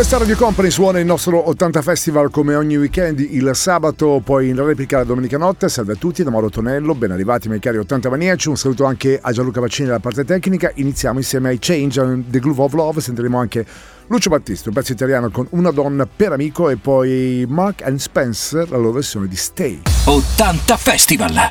Questa Radio Company suona il nostro 80 Festival come ogni weekend il sabato, poi in replica la domenica notte. Salve a tutti da Mauro Tonello, ben arrivati miei cari 80 maniaci. Un saluto anche a Gianluca Vaccini dalla parte tecnica. Iniziamo insieme ai Change and The Groove of Love. Sentiremo anche Lucio Battisti, un pezzo italiano con Una donna per amico e poi Mark and Spencer, la loro versione di Stay. 80 Festival.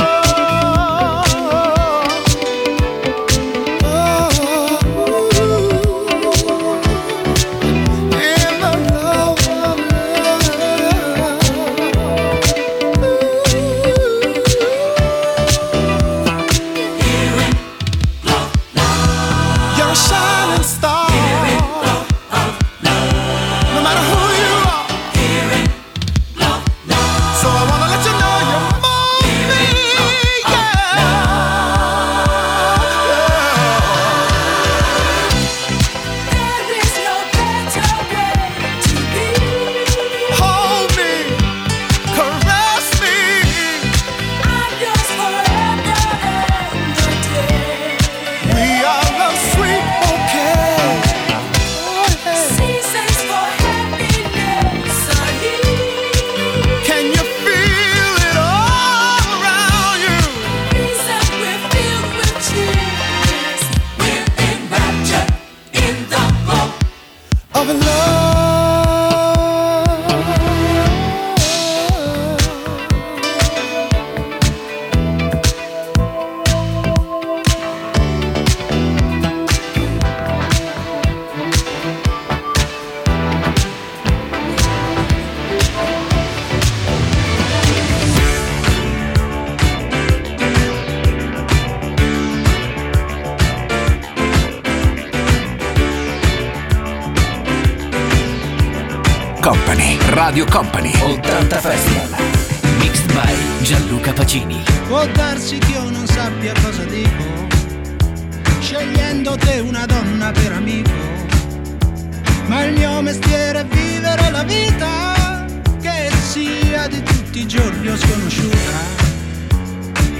Tutti i giorni o sconosciuta.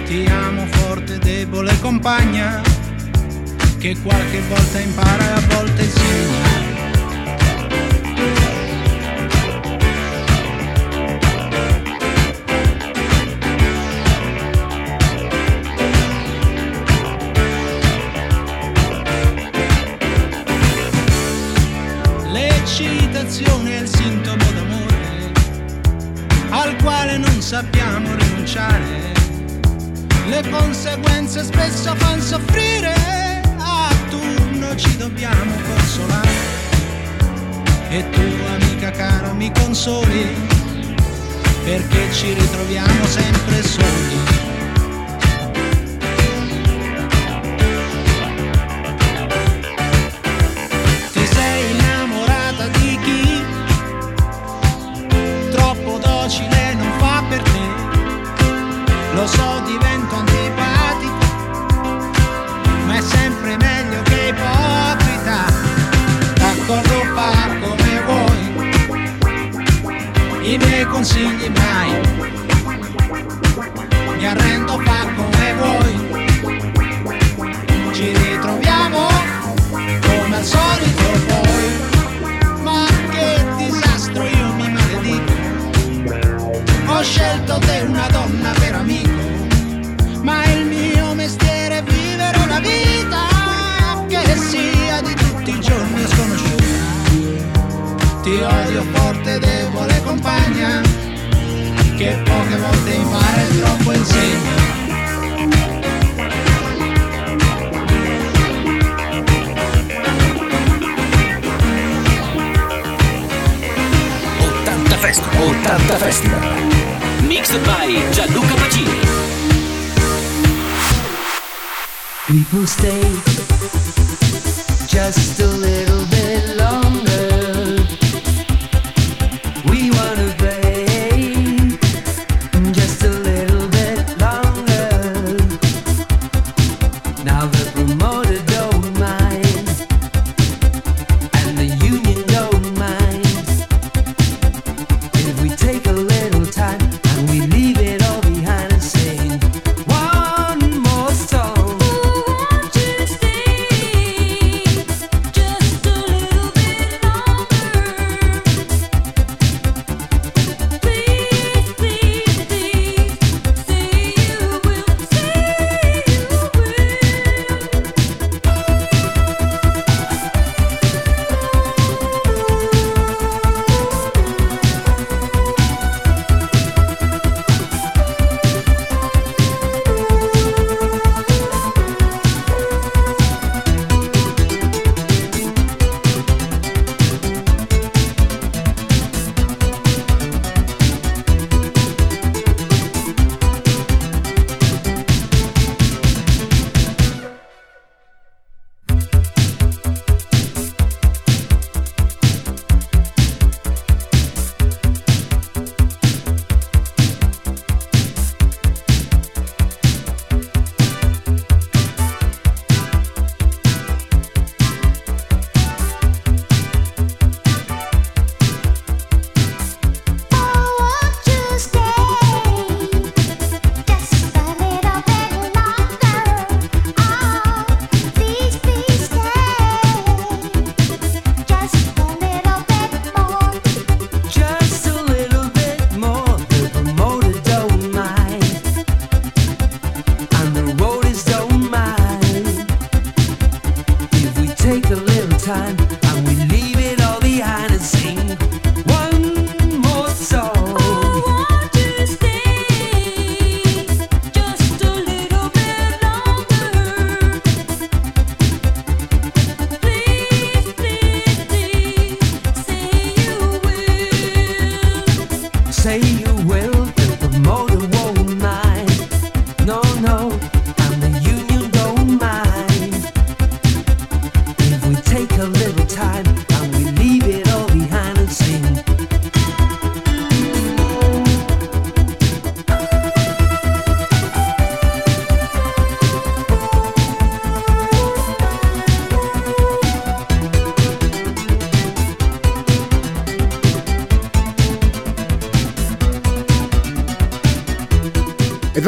Ti amo forte, debole compagna Che qualche volta impara e a volte insegna sappiamo rinunciare. Le conseguenze spesso fanno soffrire, a turno ci dobbiamo consolare. E tu, amica cara, mi consoli, perché ci ritroviamo sempre soli. don't your mind. Boost.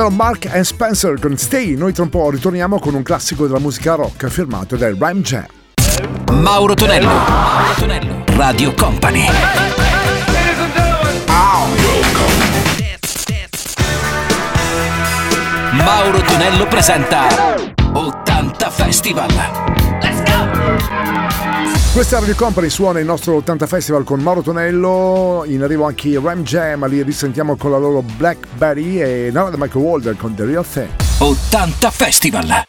erano Mark and Spencer con Stay. Noi tra un po' ritorniamo con un classico della musica rock firmato dai Rhyme Jam. Mauro Tonello, Mauro Tonello, Radio Company. Mauro Tonello presenta 80 Festival. Questa Radio Company suona il nostro 80 Festival con Mauro Tonello, in arrivo anche i Ram Jam, li risentiamo con la loro Blackberry e Nara da Michael Walder con The Real Thing. 80 Festival!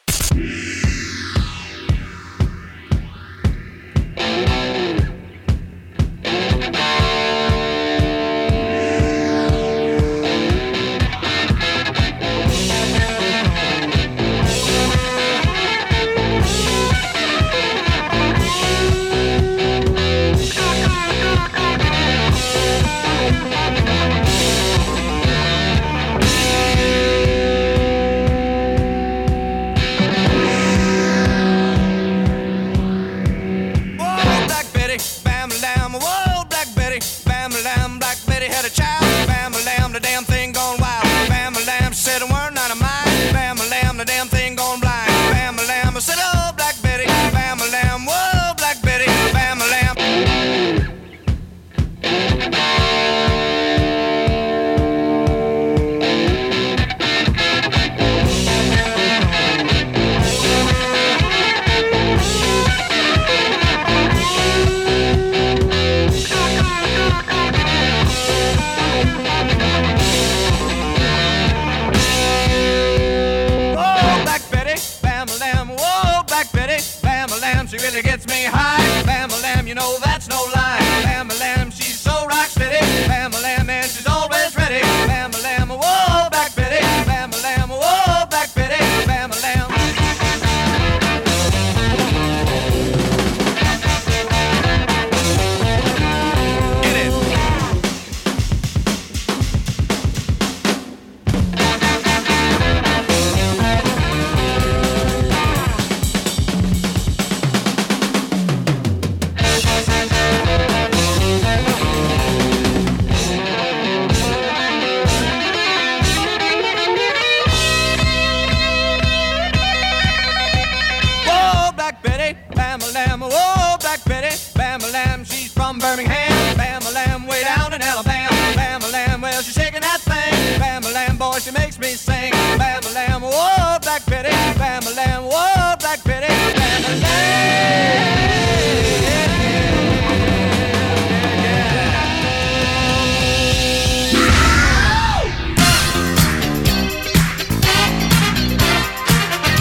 Bama Lam, oh, Black Betty, Bama Lam, she's from Birmingham, Bama Lam, way down in Alabama, Bama Lam, well, she's shaking that thing, Bama Lam, boy, she makes me sing, Bama Lam, oh, Black Betty, Bama Lam, oh, Black Betty, Bama Lam.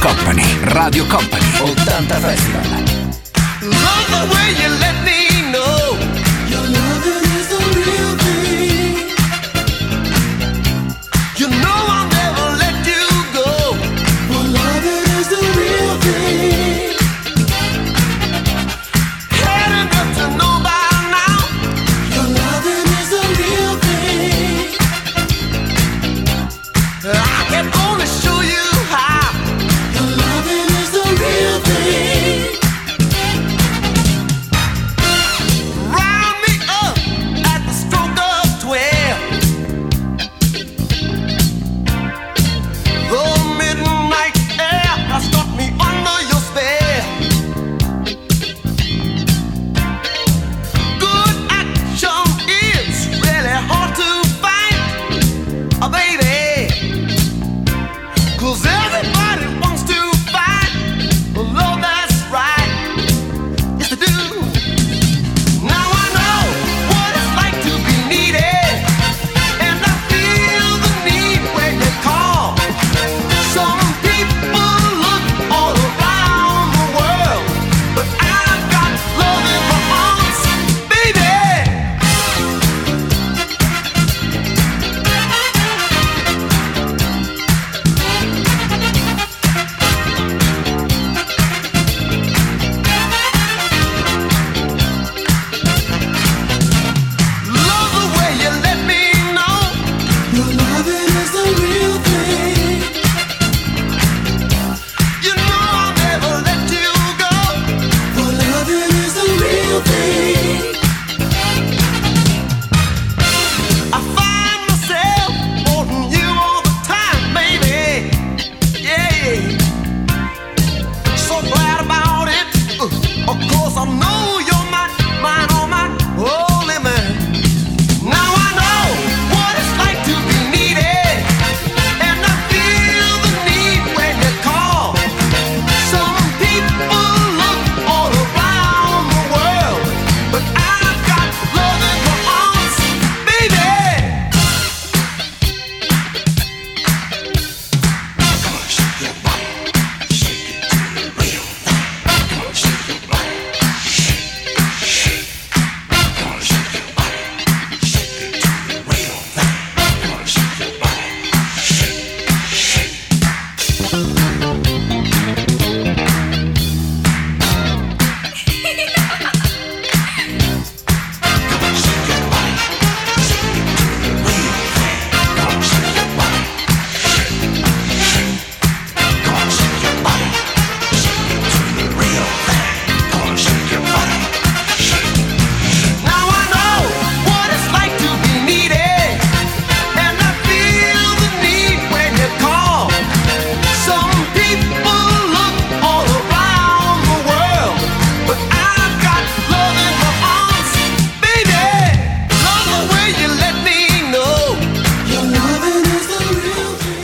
Company, Radio Company, 80 Festival where you let me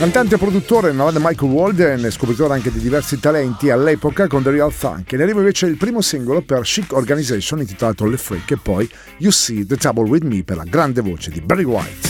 Cantante e produttore nella band Michael Walden, scopritore anche di diversi talenti all'epoca con The Real Funk, ne arriva invece il primo singolo per Chic Organization intitolato Le Freak e poi You See the Trouble with Me per la grande voce di Barry White.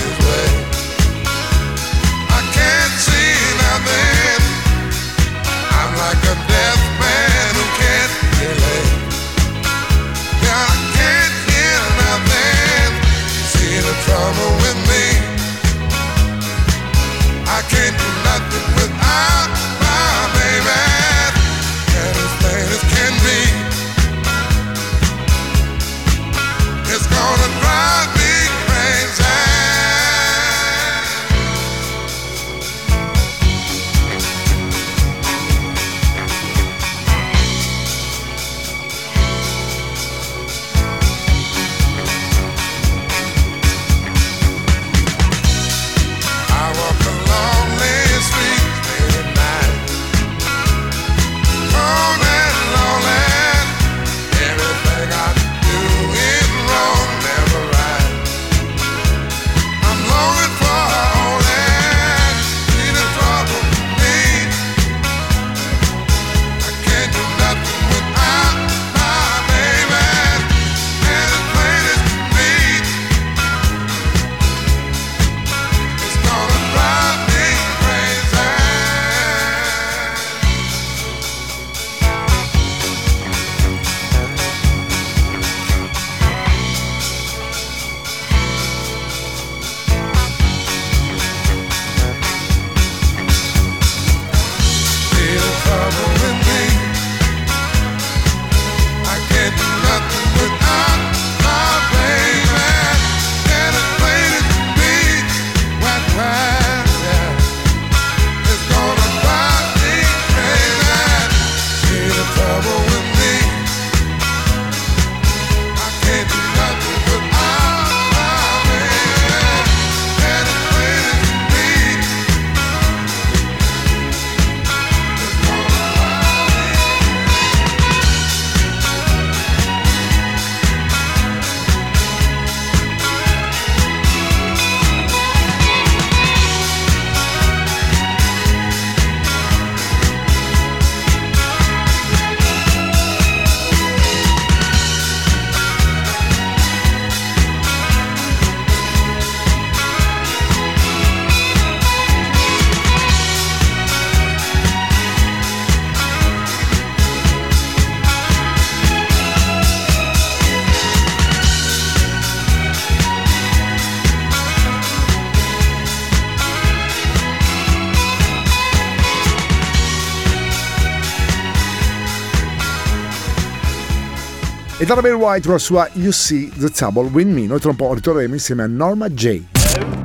Bill White con la sua You See the Trouble With Me. Noi tra un po' ritorneremo insieme a Norma J.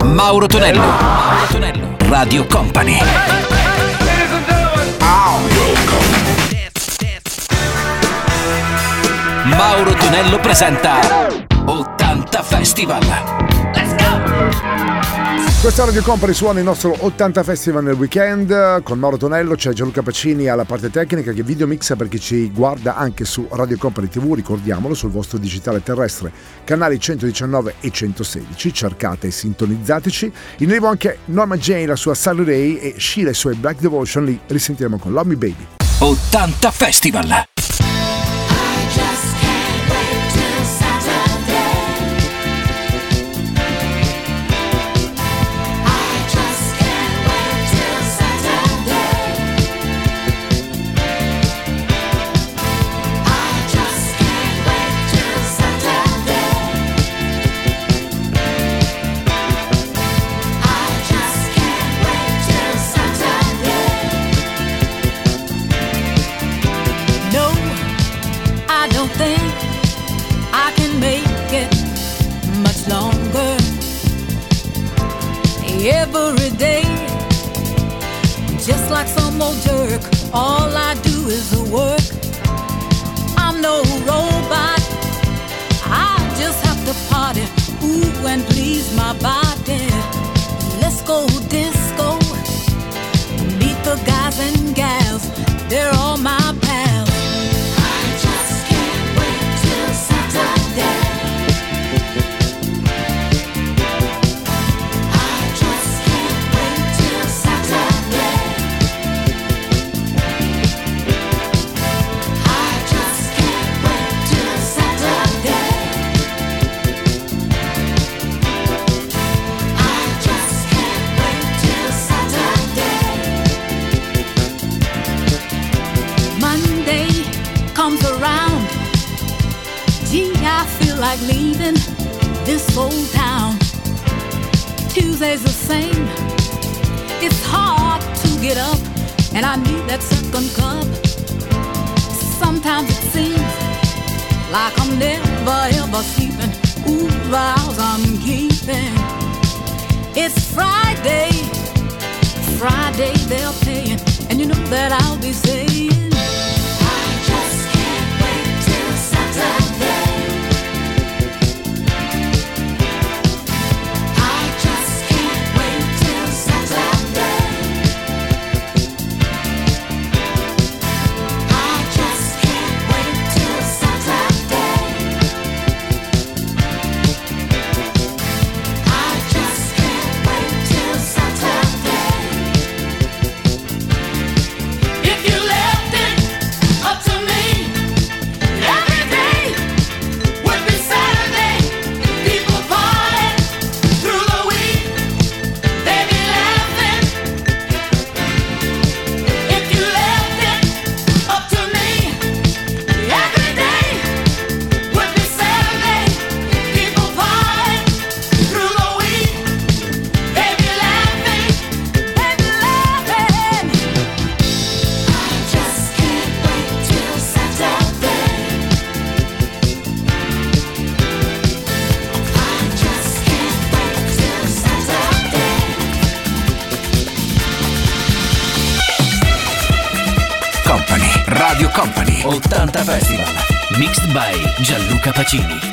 Mauro Tonello. Mauro Tonello. Radio Company. Mauro Tonello presenta 80 Festival. Questa Radio Company suona il nostro 80 Festival nel weekend. Con Mauro Tonello c'è Gianluca Pacini alla parte tecnica che video mixa per chi ci guarda anche su Radio Company TV, ricordiamolo, sul vostro digitale terrestre, canali 119 e 116. Cercate e sintonizzateci. In arrivo anche Norma Jane, la sua Sally Ray e Sheila e i suoi Black Devotion. Li risentiremo con Love Baby. 80 Festival. Feel like leaving this old town. Tuesday's the same. It's hard to get up, and I need that second cup. Sometimes it seems like I'm never ever sleeping. Ooh, vows I'm keeping. It's Friday. Friday they're paying, and you know that I'll be saying. I just can't wait till Saturday. By Gianluca Pacini.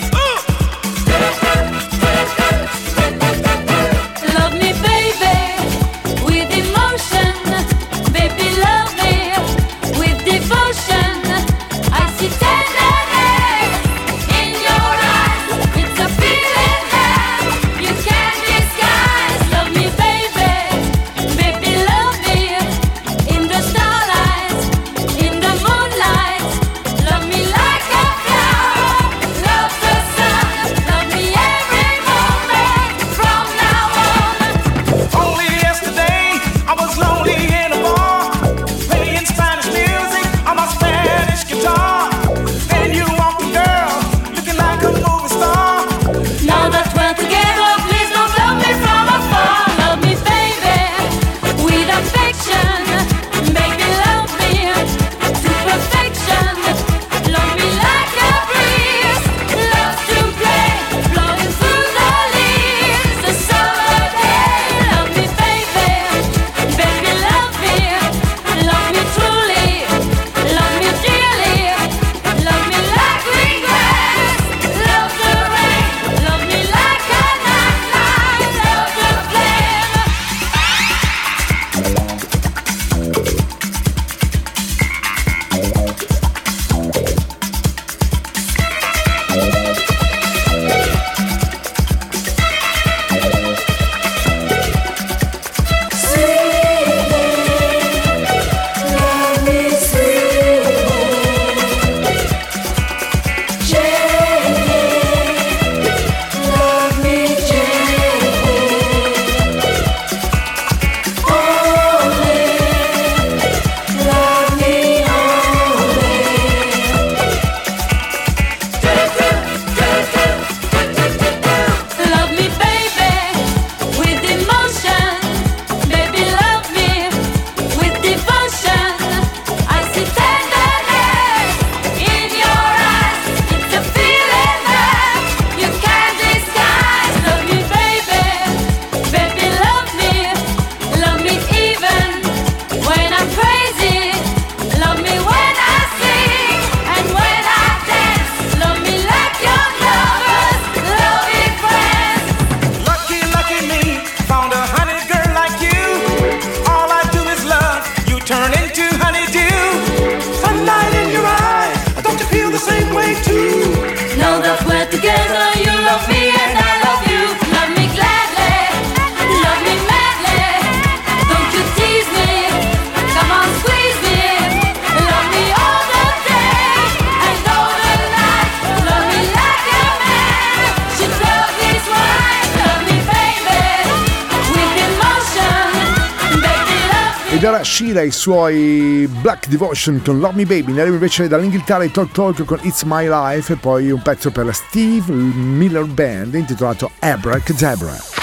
suoi Black Devotion con Love Me Baby, ne arriva invece dall'Inghilterra i Talk Talk con It's My Life e poi un pezzo per la Steve Miller Band intitolato Abracadabra.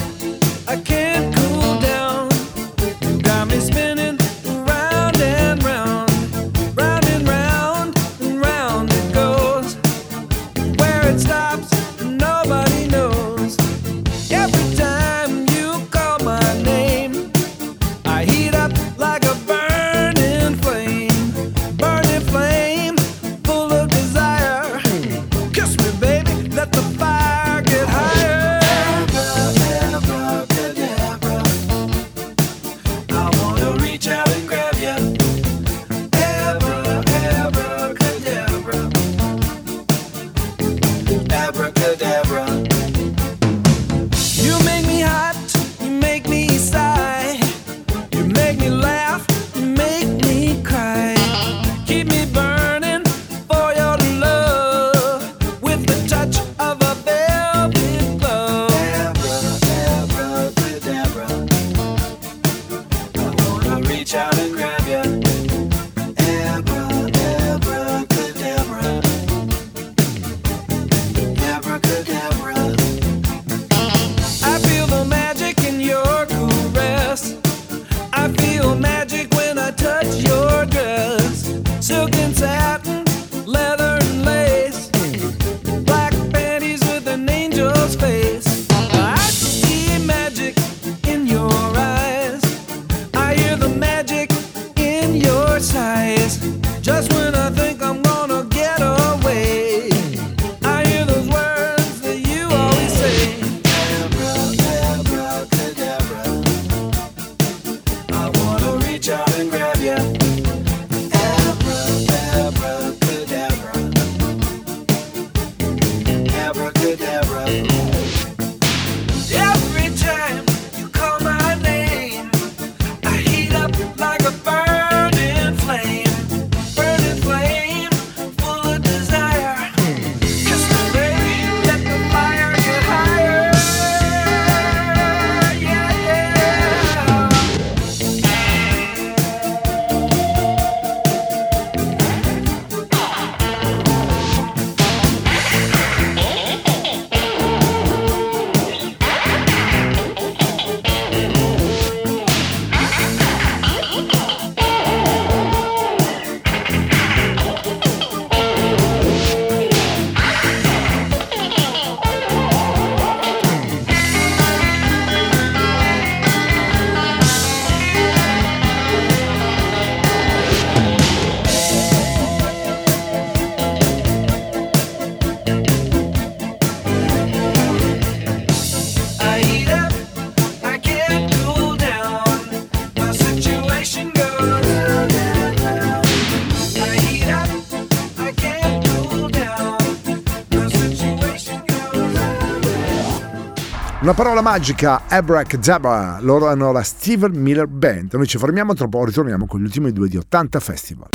Una parola magica, Abracadabra, loro hanno la Steven Miller Band. Noi ci fermiamo troppo, ritorniamo con gli ultimi due di 80 Festival.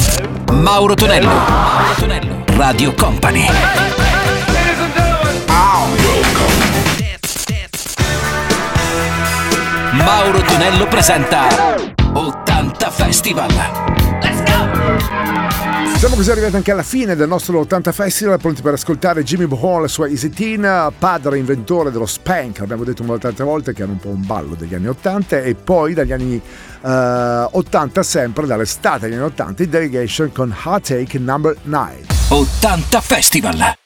Mauro Tonello, Mauro Tonello, Radio Company. Mauro Tonello presenta 80 Festival. Let's go! Diciamo siamo così arrivati anche alla fine del nostro 80 Festival, pronti per ascoltare Jimmy Bohol, la sua Easy Teen, padre inventore dello spank, l'abbiamo detto molte altre volte che era un po' un ballo degli anni 80 e poi dagli anni eh, 80 sempre, dall'estate degli anni 80, in delegation con Heartache Number 9. 80 Festival!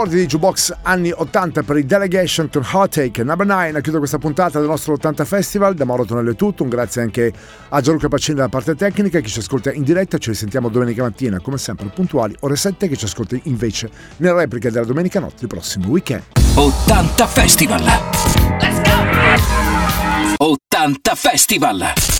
ricordi di Jukebox anni 80 per i Delegation to Heartache. Number 9 a chiudere questa puntata del nostro 80 Festival. Da Mauro Tonello è tutto. Un grazie anche a Gianluca Pacini della parte tecnica che ci ascolta in diretta. Ci risentiamo domenica mattina come sempre puntuali ore 7 che ci ascolta invece nella replica della domenica notte il prossimo weekend. 80 Festival. Let's go 80 Festival.